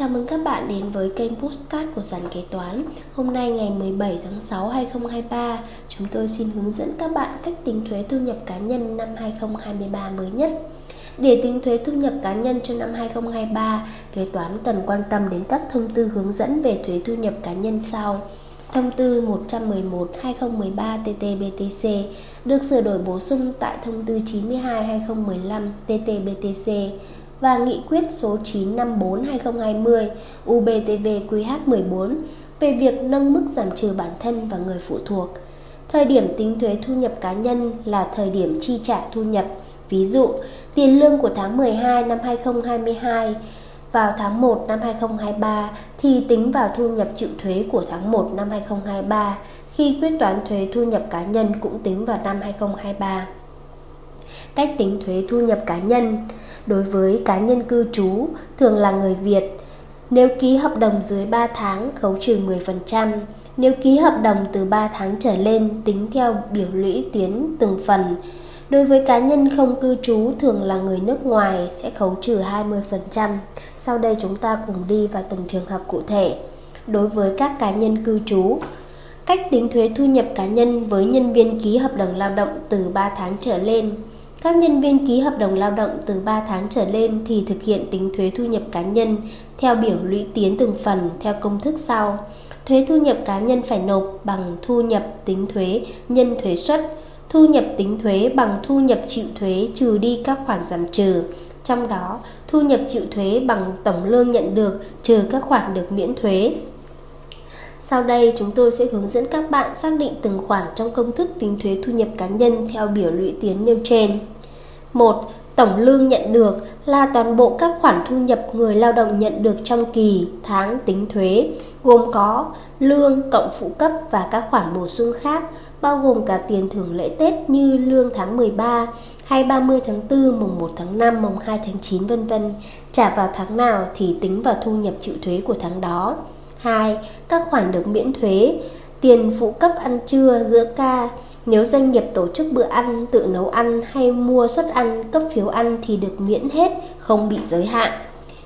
Chào mừng các bạn đến với kênh Postcard của Sàn Kế Toán. Hôm nay ngày 17 tháng 6 2023 Chúng tôi xin hướng dẫn các bạn cách tính thuế thu nhập cá nhân năm 2023 mới nhất. Để tính thuế thu nhập cá nhân cho năm 2023 Kế toán cần quan tâm đến các thông tư hướng dẫn về thuế thu nhập cá nhân sau. Thông tư 111-2013-TT-BTC được sửa đổi bổ sung tại Thông tư 92-2015 TT-BTC và Nghị quyết số 954-2020 UBTV-QH14 về việc nâng mức giảm trừ bản thân và người phụ thuộc. Thời điểm tính thuế thu nhập cá nhân là thời điểm chi trả thu nhập. Ví dụ, tiền lương của tháng 12 năm 2022 vào tháng 1 năm 2023 thì tính vào thu nhập chịu thuế của tháng 1 năm 2023, khi quyết toán thuế thu nhập cá nhân cũng tính vào năm 2023. Cách tính thuế thu nhập cá nhân đối với cá nhân cư trú thường là người Việt. Nếu ký hợp đồng dưới 3 tháng khấu trừ 10%, nếu ký hợp đồng từ 3 tháng trở lên tính theo biểu lũy tiến từng phần. Đối với cá nhân không cư trú thường là người nước ngoài sẽ khấu trừ 20%. Sau đây chúng ta cùng đi vào từng trường hợp cụ thể. Đối với các cá nhân cư trú, cách tính thuế thu nhập cá nhân với nhân viên ký hợp đồng lao động từ 3 tháng trở lên các nhân viên ký hợp đồng lao động từ 3 tháng trở lên thì thực hiện tính thuế thu nhập cá nhân theo biểu lũy tiến từng phần theo công thức sau. Thuế thu nhập cá nhân phải nộp bằng thu nhập tính thuế nhân thuế suất, thu nhập tính thuế bằng thu nhập chịu thuế trừ đi các khoản giảm trừ. Trong đó, thu nhập chịu thuế bằng tổng lương nhận được trừ các khoản được miễn thuế. Sau đây chúng tôi sẽ hướng dẫn các bạn xác định từng khoản trong công thức tính thuế thu nhập cá nhân theo biểu lũy tiến nêu trên. 1. Tổng lương nhận được là toàn bộ các khoản thu nhập người lao động nhận được trong kỳ, tháng tính thuế, gồm có lương cộng phụ cấp và các khoản bổ sung khác, bao gồm cả tiền thưởng lễ Tết như lương tháng 13 hay 30 tháng 4, mùng 1 tháng 5, mùng 2 tháng 9 vân vân. Trả vào tháng nào thì tính vào thu nhập chịu thuế của tháng đó. 2. Các khoản được miễn thuế, tiền phụ cấp ăn trưa giữa ca. Nếu doanh nghiệp tổ chức bữa ăn, tự nấu ăn hay mua suất ăn, cấp phiếu ăn thì được miễn hết, không bị giới hạn.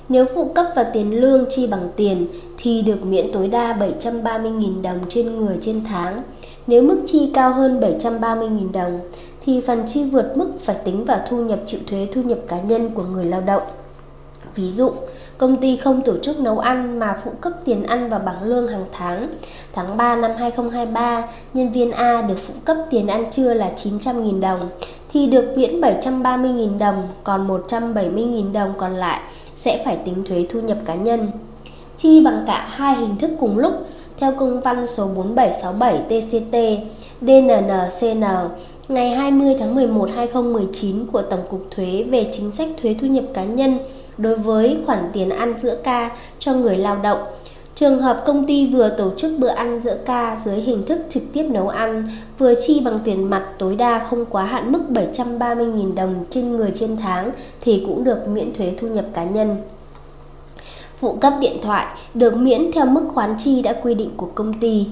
Nếu phụ cấp và tiền lương chi bằng tiền thì được miễn tối đa 730.000 đồng trên người trên tháng. Nếu mức chi cao hơn 730.000 đồng thì phần chi vượt mức phải tính vào thu nhập chịu thuế thu nhập cá nhân của người lao động. Ví dụ, Công ty không tổ chức nấu ăn mà phụ cấp tiền ăn và bảng lương hàng tháng. Tháng 3 năm 2023, nhân viên A được phụ cấp tiền ăn trưa là 900.000 đồng thì được miễn 730.000 đồng, còn 170.000 đồng còn lại sẽ phải tính thuế thu nhập cá nhân. Chi bằng cả hai hình thức cùng lúc theo công văn số 4767 TCT DNNCN ngày 20 tháng 11 2019 của Tổng cục Thuế về chính sách thuế thu nhập cá nhân đối với khoản tiền ăn giữa ca cho người lao động. Trường hợp công ty vừa tổ chức bữa ăn giữa ca dưới hình thức trực tiếp nấu ăn, vừa chi bằng tiền mặt tối đa không quá hạn mức 730.000 đồng trên người trên tháng thì cũng được miễn thuế thu nhập cá nhân. Phụ cấp điện thoại được miễn theo mức khoán chi đã quy định của công ty.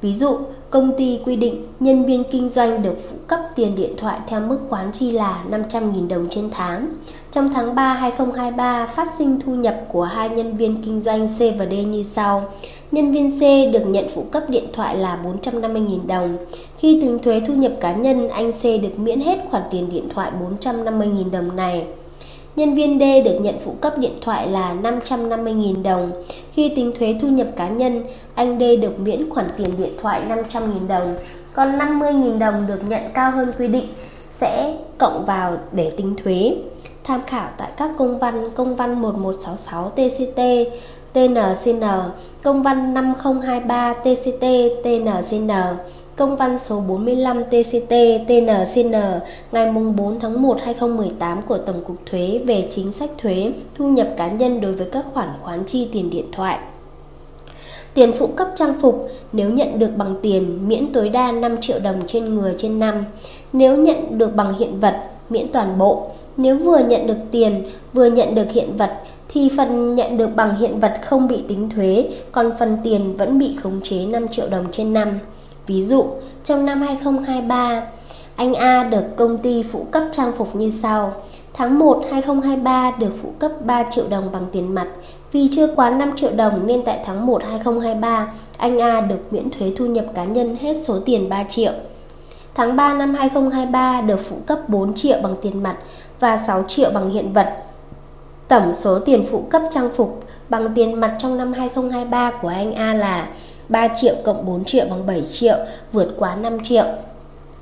Ví dụ, công ty quy định nhân viên kinh doanh được phụ cấp tiền điện thoại theo mức khoán chi là 500.000 đồng trên tháng. Trong tháng 3 2023 phát sinh thu nhập của hai nhân viên kinh doanh C và D như sau. Nhân viên C được nhận phụ cấp điện thoại là 450.000 đồng. Khi tính thuế thu nhập cá nhân, anh C được miễn hết khoản tiền điện thoại 450.000 đồng này. Nhân viên D được nhận phụ cấp điện thoại là 550.000 đồng. Khi tính thuế thu nhập cá nhân, anh D được miễn khoản tiền điện thoại 500.000 đồng, còn 50.000 đồng được nhận cao hơn quy định sẽ cộng vào để tính thuế. Tham khảo tại các công văn công văn 1166 TCT, TNCN, công văn 5023 TCT, TNCN, Công văn số 45 TCT TNCN ngày 4 tháng 1 2018 của Tổng cục Thuế về chính sách thuế thu nhập cá nhân đối với các khoản khoán chi tiền điện thoại. Tiền phụ cấp trang phục nếu nhận được bằng tiền miễn tối đa 5 triệu đồng trên người trên năm. Nếu nhận được bằng hiện vật miễn toàn bộ. Nếu vừa nhận được tiền vừa nhận được hiện vật thì phần nhận được bằng hiện vật không bị tính thuế, còn phần tiền vẫn bị khống chế 5 triệu đồng trên năm. Ví dụ, trong năm 2023, anh A được công ty phụ cấp trang phục như sau. Tháng 1 2023 được phụ cấp 3 triệu đồng bằng tiền mặt, Vì chưa quá 5 triệu đồng nên tại tháng 1 2023, anh A được miễn thuế thu nhập cá nhân hết số tiền 3 triệu. Tháng 3 năm 2023 được phụ cấp 4 triệu bằng tiền mặt và 6 triệu bằng hiện vật. Tổng số tiền phụ cấp trang phục bằng tiền mặt trong năm 2023 của anh A là 3 triệu cộng 4 triệu bằng 7 triệu, vượt quá 5 triệu.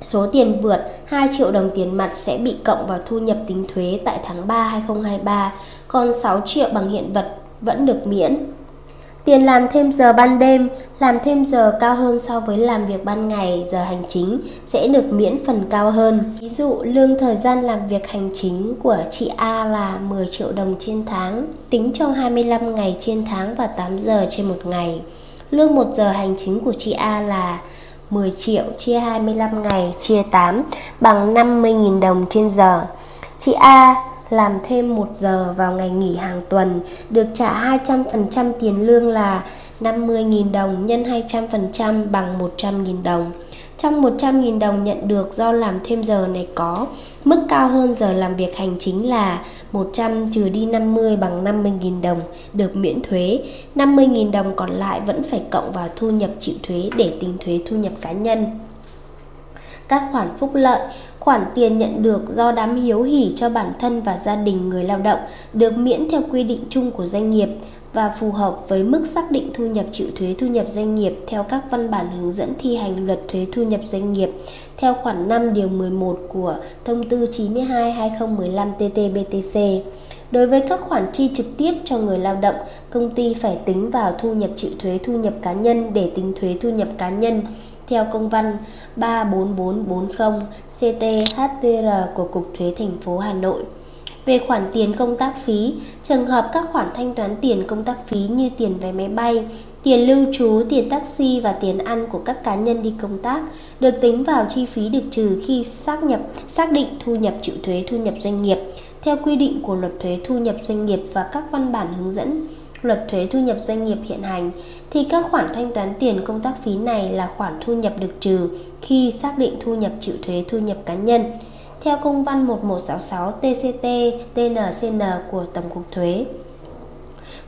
Số tiền vượt 2 triệu đồng tiền mặt sẽ bị cộng vào thu nhập tính thuế tại tháng 3 2023, còn 6 triệu bằng hiện vật vẫn được miễn. Tiền làm thêm giờ ban đêm, làm thêm giờ cao hơn so với làm việc ban ngày, giờ hành chính sẽ được miễn phần cao hơn. Ví dụ, lương thời gian làm việc hành chính của chị A là 10 triệu đồng trên tháng, tính cho 25 ngày trên tháng và 8 giờ trên một ngày. Lương 1 giờ hành chính của chị A là 10 triệu chia 25 ngày chia 8 bằng 50.000 đồng trên giờ. Chị A làm thêm 1 giờ vào ngày nghỉ hàng tuần được trả 200% tiền lương là 50.000 đồng nhân 200% bằng 100.000 đồng. Trong 100.000 đồng nhận được do làm thêm giờ này có mức cao hơn giờ làm việc hành chính là 100 trừ đi 50 bằng 50.000 đồng được miễn thuế. 50.000 đồng còn lại vẫn phải cộng vào thu nhập chịu thuế để tính thuế thu nhập cá nhân. Các khoản phúc lợi, khoản tiền nhận được do đám hiếu hỉ cho bản thân và gia đình người lao động được miễn theo quy định chung của doanh nghiệp và phù hợp với mức xác định thu nhập chịu thuế thu nhập doanh nghiệp theo các văn bản hướng dẫn thi hành luật thuế thu nhập doanh nghiệp theo khoản 5 điều 11 của thông tư 92/2015 TT-BTC. Đối với các khoản chi trực tiếp cho người lao động, công ty phải tính vào thu nhập chịu thuế thu nhập cá nhân để tính thuế thu nhập cá nhân theo công văn 34440 CT-HTR của Cục Thuế thành phố Hà Nội. Về khoản tiền công tác phí, trường hợp các khoản thanh toán tiền công tác phí như tiền vé máy bay, tiền lưu trú, tiền taxi và tiền ăn của các cá nhân đi công tác được tính vào chi phí được trừ khi xác nhập xác định thu nhập chịu thuế thu nhập doanh nghiệp theo quy định của luật thuế thu nhập doanh nghiệp và các văn bản hướng dẫn luật thuế thu nhập doanh nghiệp hiện hành, thì các khoản thanh toán tiền công tác phí này là khoản thu nhập được trừ khi xác định thu nhập chịu thuế thu nhập cá nhân theo công văn 1166 TCT TNCN của Tổng cục Thuế.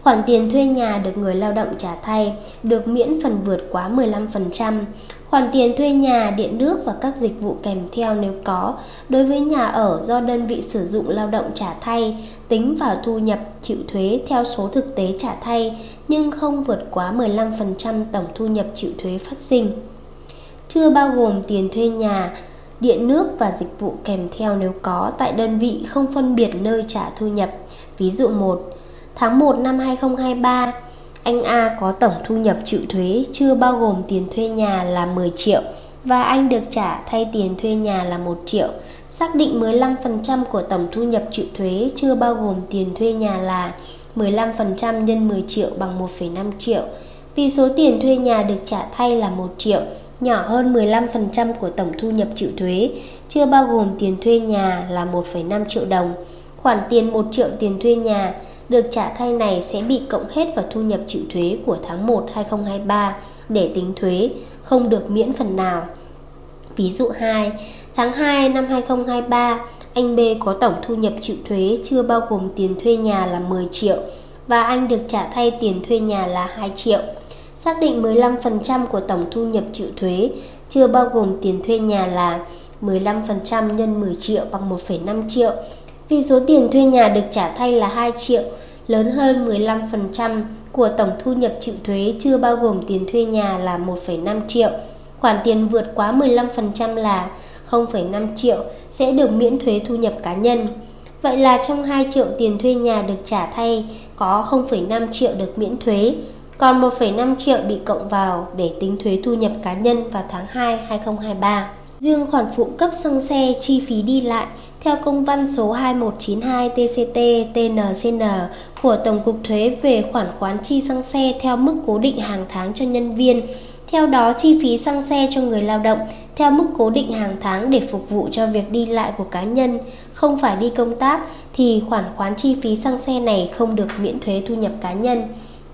Khoản tiền thuê nhà được người lao động trả thay được miễn phần vượt quá 15%. Khoản tiền thuê nhà, điện nước và các dịch vụ kèm theo nếu có đối với nhà ở do đơn vị sử dụng lao động trả thay tính vào thu nhập chịu thuế theo số thực tế trả thay nhưng không vượt quá 15% tổng thu nhập chịu thuế phát sinh. Chưa bao gồm tiền thuê nhà, điện nước và dịch vụ kèm theo nếu có tại đơn vị không phân biệt nơi trả thu nhập. Ví dụ 1. Tháng 1 năm 2023, anh A có tổng thu nhập chịu thuế chưa bao gồm tiền thuê nhà là 10 triệu và anh được trả thay tiền thuê nhà là 1 triệu. Xác định 15% của tổng thu nhập chịu thuế chưa bao gồm tiền thuê nhà là 15% nhân 10 triệu bằng 1,5 triệu. Vì số tiền thuê nhà được trả thay là 1 triệu nhỏ hơn 15% của tổng thu nhập chịu thuế, chưa bao gồm tiền thuê nhà là 1,5 triệu đồng. Khoản tiền 1 triệu tiền thuê nhà được trả thay này sẽ bị cộng hết vào thu nhập chịu thuế của tháng 1 2023 để tính thuế, không được miễn phần nào. Ví dụ 2, tháng 2 năm 2023, anh B có tổng thu nhập chịu thuế chưa bao gồm tiền thuê nhà là 10 triệu và anh được trả thay tiền thuê nhà là 2 triệu xác định 15% của tổng thu nhập chịu thuế, chưa bao gồm tiền thuê nhà là 15% nhân 10 triệu bằng 1,5 triệu. Vì số tiền thuê nhà được trả thay là 2 triệu, lớn hơn 15% của tổng thu nhập chịu thuế chưa bao gồm tiền thuê nhà là 1,5 triệu. Khoản tiền vượt quá 15% là 0,5 triệu sẽ được miễn thuế thu nhập cá nhân. Vậy là trong 2 triệu tiền thuê nhà được trả thay có 0,5 triệu được miễn thuế, còn 1,5 triệu bị cộng vào để tính thuế thu nhập cá nhân vào tháng 2 2023. Riêng khoản phụ cấp xăng xe chi phí đi lại theo công văn số 2192 TCT TNCN của Tổng cục Thuế về khoản khoán chi xăng xe theo mức cố định hàng tháng cho nhân viên. Theo đó, chi phí xăng xe cho người lao động theo mức cố định hàng tháng để phục vụ cho việc đi lại của cá nhân, không phải đi công tác thì khoản khoán chi phí xăng xe này không được miễn thuế thu nhập cá nhân.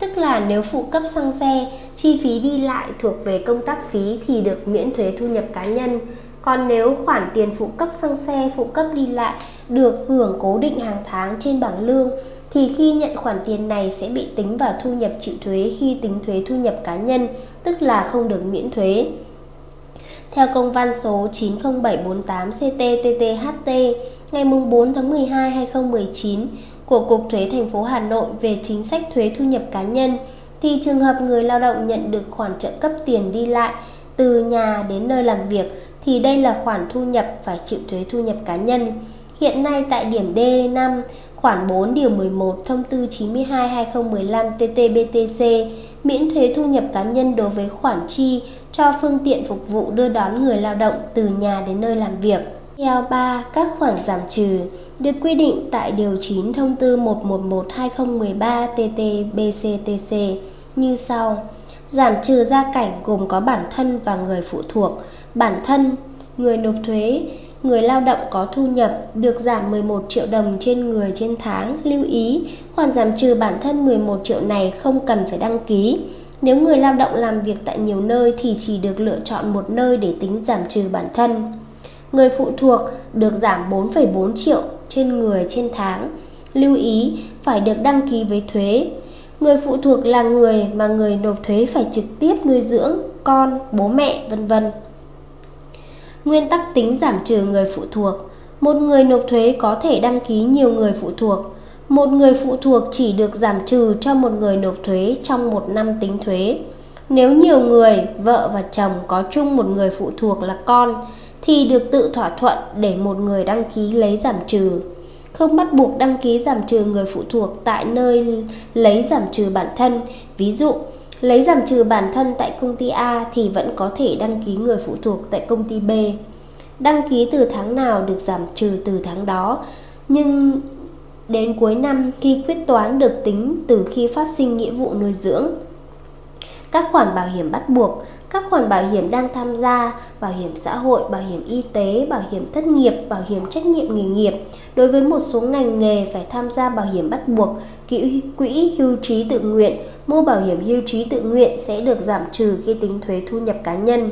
Tức là nếu phụ cấp xăng xe, chi phí đi lại thuộc về công tác phí thì được miễn thuế thu nhập cá nhân. Còn nếu khoản tiền phụ cấp xăng xe, phụ cấp đi lại được hưởng cố định hàng tháng trên bảng lương thì khi nhận khoản tiền này sẽ bị tính vào thu nhập chịu thuế khi tính thuế thu nhập cá nhân, tức là không được miễn thuế. Theo công văn số 90748 CTTTHT ngày 4 tháng 12 2019 của Cục Thuế thành phố Hà Nội về chính sách thuế thu nhập cá nhân, thì trường hợp người lao động nhận được khoản trợ cấp tiền đi lại từ nhà đến nơi làm việc thì đây là khoản thu nhập phải chịu thuế thu nhập cá nhân. Hiện nay tại điểm D5 khoản 4 điều 11 thông tư 92/2015 TT-BTC miễn thuế thu nhập cá nhân đối với khoản chi cho phương tiện phục vụ đưa đón người lao động từ nhà đến nơi làm việc. Theo 3, các khoản giảm trừ được quy định tại Điều 9 Thông tư 111-2013 TT-BCTC như sau. Giảm trừ gia cảnh gồm có bản thân và người phụ thuộc. Bản thân, người nộp thuế, người lao động có thu nhập được giảm 11 triệu đồng trên người trên tháng. Lưu ý, khoản giảm trừ bản thân 11 triệu này không cần phải đăng ký. Nếu người lao động làm việc tại nhiều nơi thì chỉ được lựa chọn một nơi để tính giảm trừ bản thân. Người phụ thuộc được giảm 4,4 triệu trên người trên tháng. Lưu ý phải được đăng ký với thuế. Người phụ thuộc là người mà người nộp thuế phải trực tiếp nuôi dưỡng con, bố mẹ, vân vân. Nguyên tắc tính giảm trừ người phụ thuộc. Một người nộp thuế có thể đăng ký nhiều người phụ thuộc. Một người phụ thuộc chỉ được giảm trừ cho một người nộp thuế trong một năm tính thuế. Nếu nhiều người, vợ và chồng có chung một người phụ thuộc là con, thì được tự thỏa thuận để một người đăng ký lấy giảm trừ. Không bắt buộc đăng ký giảm trừ người phụ thuộc tại nơi lấy giảm trừ bản thân. Ví dụ, lấy giảm trừ bản thân tại công ty A thì vẫn có thể đăng ký người phụ thuộc tại công ty B. Đăng ký từ tháng nào được giảm trừ từ tháng đó, nhưng đến cuối năm khi quyết toán được tính từ khi phát sinh nghĩa vụ nuôi dưỡng. Các khoản bảo hiểm bắt buộc các khoản bảo hiểm đang tham gia, bảo hiểm xã hội, bảo hiểm y tế, bảo hiểm thất nghiệp, bảo hiểm trách nhiệm nghề nghiệp. Đối với một số ngành nghề phải tham gia bảo hiểm bắt buộc, quỹ, quỹ hưu trí tự nguyện, mua bảo hiểm hưu trí tự nguyện sẽ được giảm trừ khi tính thuế thu nhập cá nhân.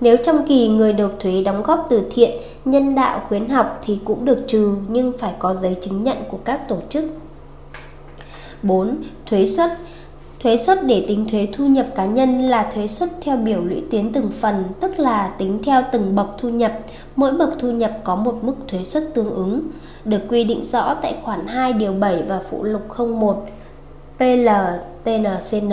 Nếu trong kỳ người nộp thuế đóng góp từ thiện, nhân đạo, khuyến học thì cũng được trừ nhưng phải có giấy chứng nhận của các tổ chức. 4. Thuế suất Thuế suất để tính thuế thu nhập cá nhân là thuế suất theo biểu lũy tiến từng phần, tức là tính theo từng bậc thu nhập. Mỗi bậc thu nhập có một mức thuế suất tương ứng, được quy định rõ tại khoản 2 điều 7 và phụ lục 01 PLTNCN.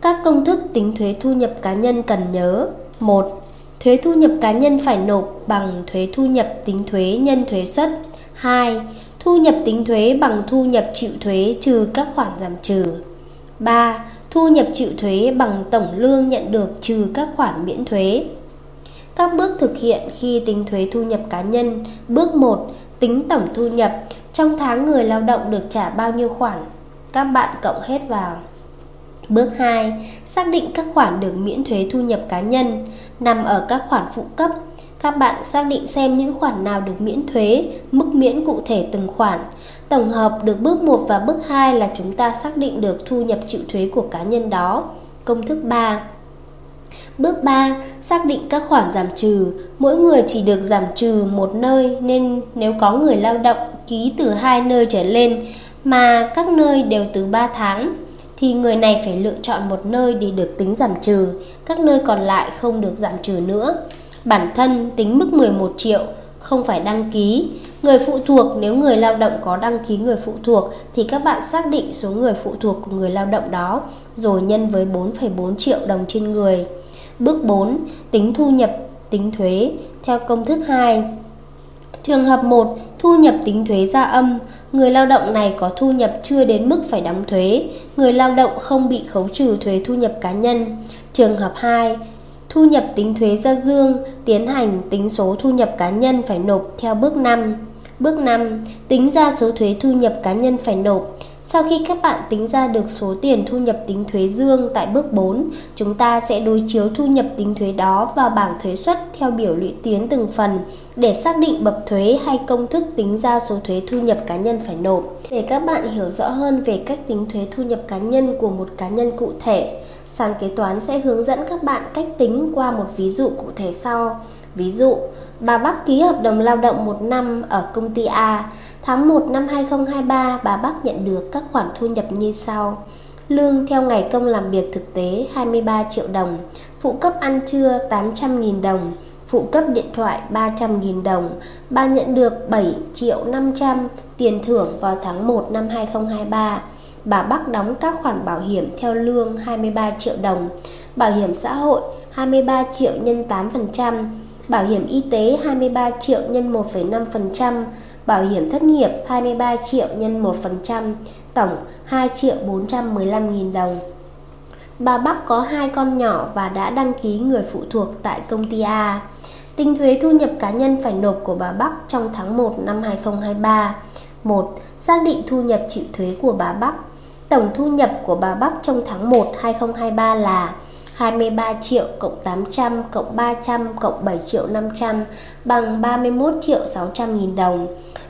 Các công thức tính thuế thu nhập cá nhân cần nhớ. 1. Thuế thu nhập cá nhân phải nộp bằng thuế thu nhập tính thuế nhân thuế suất. 2 Thu nhập tính thuế bằng thu nhập chịu thuế trừ các khoản giảm trừ. 3. Thu nhập chịu thuế bằng tổng lương nhận được trừ các khoản miễn thuế. Các bước thực hiện khi tính thuế thu nhập cá nhân. Bước 1. Tính tổng thu nhập. Trong tháng người lao động được trả bao nhiêu khoản? Các bạn cộng hết vào. Bước 2. Xác định các khoản được miễn thuế thu nhập cá nhân nằm ở các khoản phụ cấp các bạn xác định xem những khoản nào được miễn thuế, mức miễn cụ thể từng khoản. Tổng hợp được bước 1 và bước 2 là chúng ta xác định được thu nhập chịu thuế của cá nhân đó. Công thức 3 Bước 3. Xác định các khoản giảm trừ. Mỗi người chỉ được giảm trừ một nơi nên nếu có người lao động ký từ hai nơi trở lên mà các nơi đều từ 3 tháng thì người này phải lựa chọn một nơi để được tính giảm trừ, các nơi còn lại không được giảm trừ nữa. Bản thân tính mức 11 triệu, không phải đăng ký. Người phụ thuộc nếu người lao động có đăng ký người phụ thuộc thì các bạn xác định số người phụ thuộc của người lao động đó rồi nhân với 4,4 triệu đồng trên người. Bước 4. Tính thu nhập, tính thuế theo công thức 2. Trường hợp 1, thu nhập tính thuế gia âm, người lao động này có thu nhập chưa đến mức phải đóng thuế, người lao động không bị khấu trừ thuế thu nhập cá nhân. Trường hợp 2, Thu nhập tính thuế ra dương, tiến hành tính số thu nhập cá nhân phải nộp theo bước 5. Bước 5. Tính ra số thuế thu nhập cá nhân phải nộp. Sau khi các bạn tính ra được số tiền thu nhập tính thuế dương tại bước 4, chúng ta sẽ đối chiếu thu nhập tính thuế đó vào bảng thuế suất theo biểu lũy tiến từng phần để xác định bậc thuế hay công thức tính ra số thuế thu nhập cá nhân phải nộp. Để các bạn hiểu rõ hơn về cách tính thuế thu nhập cá nhân của một cá nhân cụ thể, Sàn kế toán sẽ hướng dẫn các bạn cách tính qua một ví dụ cụ thể sau. Ví dụ, bà Bắc ký hợp đồng lao động một năm ở công ty A. Tháng 1 năm 2023, bà Bắc nhận được các khoản thu nhập như sau. Lương theo ngày công làm việc thực tế 23 triệu đồng, phụ cấp ăn trưa 800.000 đồng, phụ cấp điện thoại 300.000 đồng. Bà nhận được 7 triệu 500 tiền thưởng vào tháng 1 năm 2023. Bà Bắc đóng các khoản bảo hiểm theo lương 23 triệu đồng, bảo hiểm xã hội 23 triệu nhân 8%, bảo hiểm y tế 23 triệu nhân 1,5%, bảo hiểm thất nghiệp 23 triệu nhân 1%, tổng 2 triệu 415 nghìn đồng. Bà Bắc có hai con nhỏ và đã đăng ký người phụ thuộc tại công ty A. Tính thuế thu nhập cá nhân phải nộp của bà Bắc trong tháng 1 năm 2023. 1. Xác định thu nhập chịu thuế của bà Bắc. Tổng thu nhập của bà Bắc trong tháng 1 2023 là 23 triệu cộng 800 cộng 300 cộng 7 triệu 500 bằng 31 triệu 600 nghìn đồng.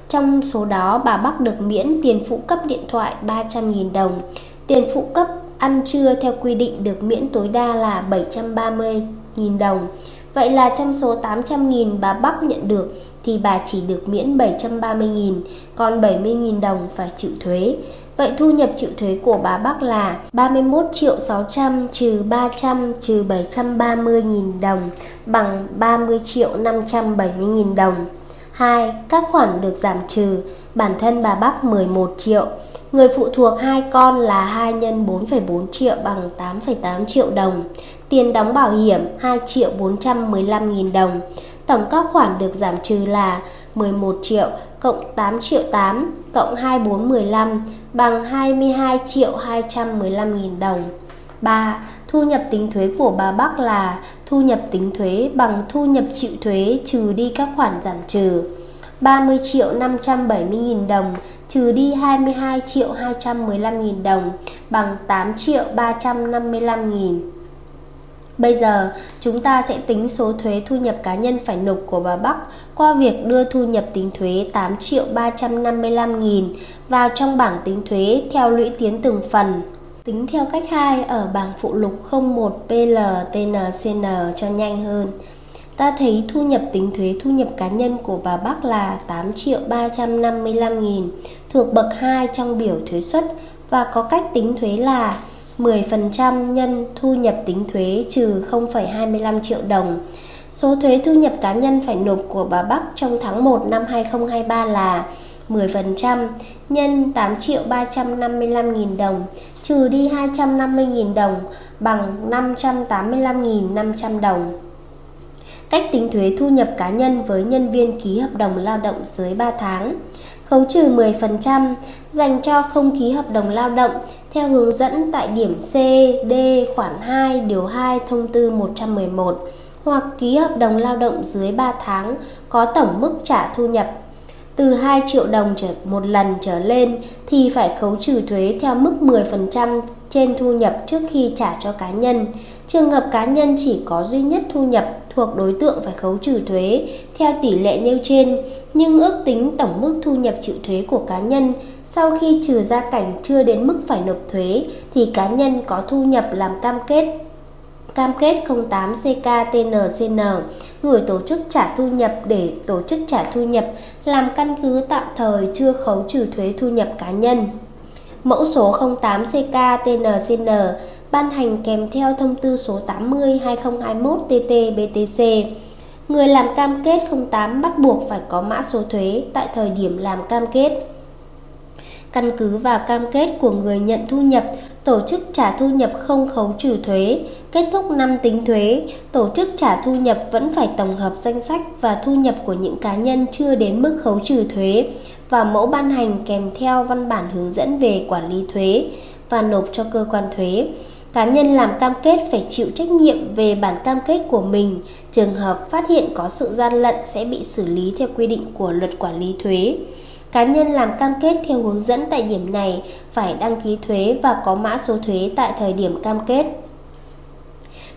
Trong số đó, bà Bắc được miễn tiền phụ cấp điện thoại 300 nghìn đồng. Tiền phụ cấp ăn trưa theo quy định được miễn tối đa là 730 nghìn đồng. Vậy là trong số 800 nghìn bà Bắc nhận được thì bà chỉ được miễn 730 nghìn, còn 70 nghìn đồng phải chịu thuế. Vậy thu nhập chịu thuế của bà Bắc là 31 triệu 600 trừ 300 trừ 730.000 đồng bằng 30 triệu 570.000 đồng. 2. Các khoản được giảm trừ, bản thân bà Bắc 11 triệu, người phụ thuộc hai con là 2 nhân 4,4 triệu bằng 8,8 triệu đồng, tiền đóng bảo hiểm 2 triệu 415 nghìn đồng. Tổng các khoản được giảm trừ là 11 triệu cộng 8 triệu 8 cộng 2415 bằng 22 triệu 215 nghìn đồng. 3. Thu nhập tính thuế của bà Bắc là thu nhập tính thuế bằng thu nhập chịu thuế trừ đi các khoản giảm trừ. 30 triệu 570 nghìn đồng trừ đi 22 triệu 215 nghìn đồng bằng 8 triệu 355 nghìn. Bây giờ, chúng ta sẽ tính số thuế thu nhập cá nhân phải nộp của bà Bắc qua việc đưa thu nhập tính thuế 8 triệu 355 nghìn vào trong bảng tính thuế theo lũy tiến từng phần. Tính theo cách 2 ở bảng phụ lục 01 PLTNCN cho nhanh hơn. Ta thấy thu nhập tính thuế thu nhập cá nhân của bà Bắc là 8 triệu 355 nghìn thuộc bậc 2 trong biểu thuế suất và có cách tính thuế là 10% nhân thu nhập tính thuế trừ 0,25 triệu đồng. Số thuế thu nhập cá nhân phải nộp của bà Bắc trong tháng 1 năm 2023 là 10% nhân 8 triệu 355 nghìn đồng trừ đi 250 nghìn đồng bằng 585.500 đồng. Cách tính thuế thu nhập cá nhân với nhân viên ký hợp đồng lao động dưới 3 tháng. Khấu trừ 10% dành cho không ký hợp đồng lao động theo hướng dẫn tại điểm C, D khoản 2 điều 2 thông tư 111 hoặc ký hợp đồng lao động dưới 3 tháng có tổng mức trả thu nhập từ 2 triệu đồng trở một lần trở lên thì phải khấu trừ thuế theo mức 10% trên thu nhập trước khi trả cho cá nhân. Trường hợp cá nhân chỉ có duy nhất thu nhập thuộc đối tượng phải khấu trừ thuế theo tỷ lệ nêu trên, nhưng ước tính tổng mức thu nhập chịu thuế của cá nhân sau khi trừ gia cảnh chưa đến mức phải nộp thuế, thì cá nhân có thu nhập làm cam kết cam kết 08 CKTNCN gửi tổ chức trả thu nhập để tổ chức trả thu nhập, làm căn cứ tạm thời chưa khấu trừ thuế thu nhập cá nhân. Mẫu số 08 CKTNCN ban hành kèm theo thông tư số 80 2021 TT BTC. Người làm cam kết 08 bắt buộc phải có mã số thuế tại thời điểm làm cam kết. Căn cứ vào cam kết của người nhận thu nhập, tổ chức trả thu nhập không khấu trừ thuế. Kết thúc năm tính thuế, tổ chức trả thu nhập vẫn phải tổng hợp danh sách và thu nhập của những cá nhân chưa đến mức khấu trừ thuế và mẫu ban hành kèm theo văn bản hướng dẫn về quản lý thuế và nộp cho cơ quan thuế. Cá nhân làm cam kết phải chịu trách nhiệm về bản cam kết của mình. Trường hợp phát hiện có sự gian lận sẽ bị xử lý theo quy định của luật quản lý thuế. Cá nhân làm cam kết theo hướng dẫn tại điểm này phải đăng ký thuế và có mã số thuế tại thời điểm cam kết.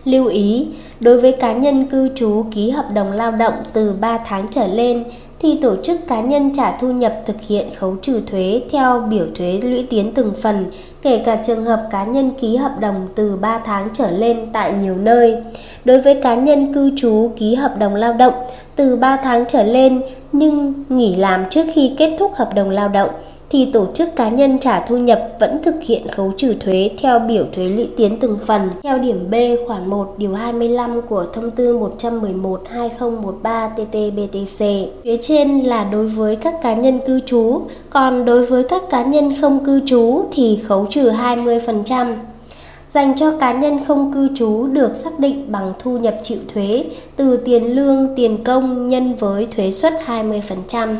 Lưu ý, đối với cá nhân cư trú ký hợp đồng lao động từ 3 tháng trở lên thì tổ chức cá nhân trả thu nhập thực hiện khấu trừ thuế theo biểu thuế lũy tiến từng phần, kể cả trường hợp cá nhân ký hợp đồng từ 3 tháng trở lên tại nhiều nơi. Đối với cá nhân cư trú ký hợp đồng lao động từ 3 tháng trở lên nhưng nghỉ làm trước khi kết thúc hợp đồng lao động thì tổ chức cá nhân trả thu nhập vẫn thực hiện khấu trừ thuế theo biểu thuế lũy tiến từng phần theo điểm B khoản 1 điều 25 của thông tư 111/2013 TT-BTC. Phía trên là đối với các cá nhân cư trú, còn đối với các cá nhân không cư trú thì khấu trừ 20% dành cho cá nhân không cư trú được xác định bằng thu nhập chịu thuế từ tiền lương, tiền công nhân với thuế suất 20%.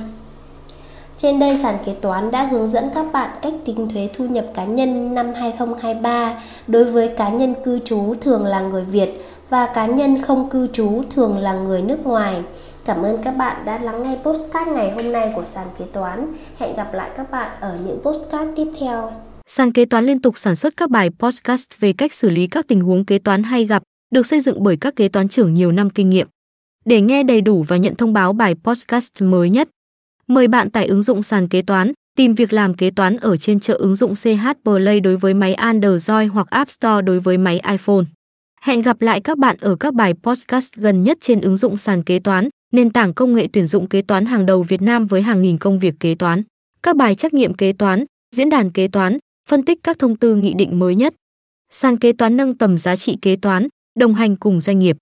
Trên đây sản kế toán đã hướng dẫn các bạn cách tính thuế thu nhập cá nhân năm 2023 đối với cá nhân cư trú thường là người Việt và cá nhân không cư trú thường là người nước ngoài. Cảm ơn các bạn đã lắng nghe postcard ngày hôm nay của sàn kế toán. Hẹn gặp lại các bạn ở những postcard tiếp theo. Sàn kế toán liên tục sản xuất các bài podcast về cách xử lý các tình huống kế toán hay gặp, được xây dựng bởi các kế toán trưởng nhiều năm kinh nghiệm. Để nghe đầy đủ và nhận thông báo bài podcast mới nhất, mời bạn tải ứng dụng sàn kế toán, tìm việc làm kế toán ở trên chợ ứng dụng CH Play đối với máy Android hoặc App Store đối với máy iPhone. Hẹn gặp lại các bạn ở các bài podcast gần nhất trên ứng dụng sàn kế toán, nền tảng công nghệ tuyển dụng kế toán hàng đầu Việt Nam với hàng nghìn công việc kế toán. Các bài trắc nghiệm kế toán, diễn đàn kế toán, phân tích các thông tư nghị định mới nhất. Sàn kế toán nâng tầm giá trị kế toán, đồng hành cùng doanh nghiệp.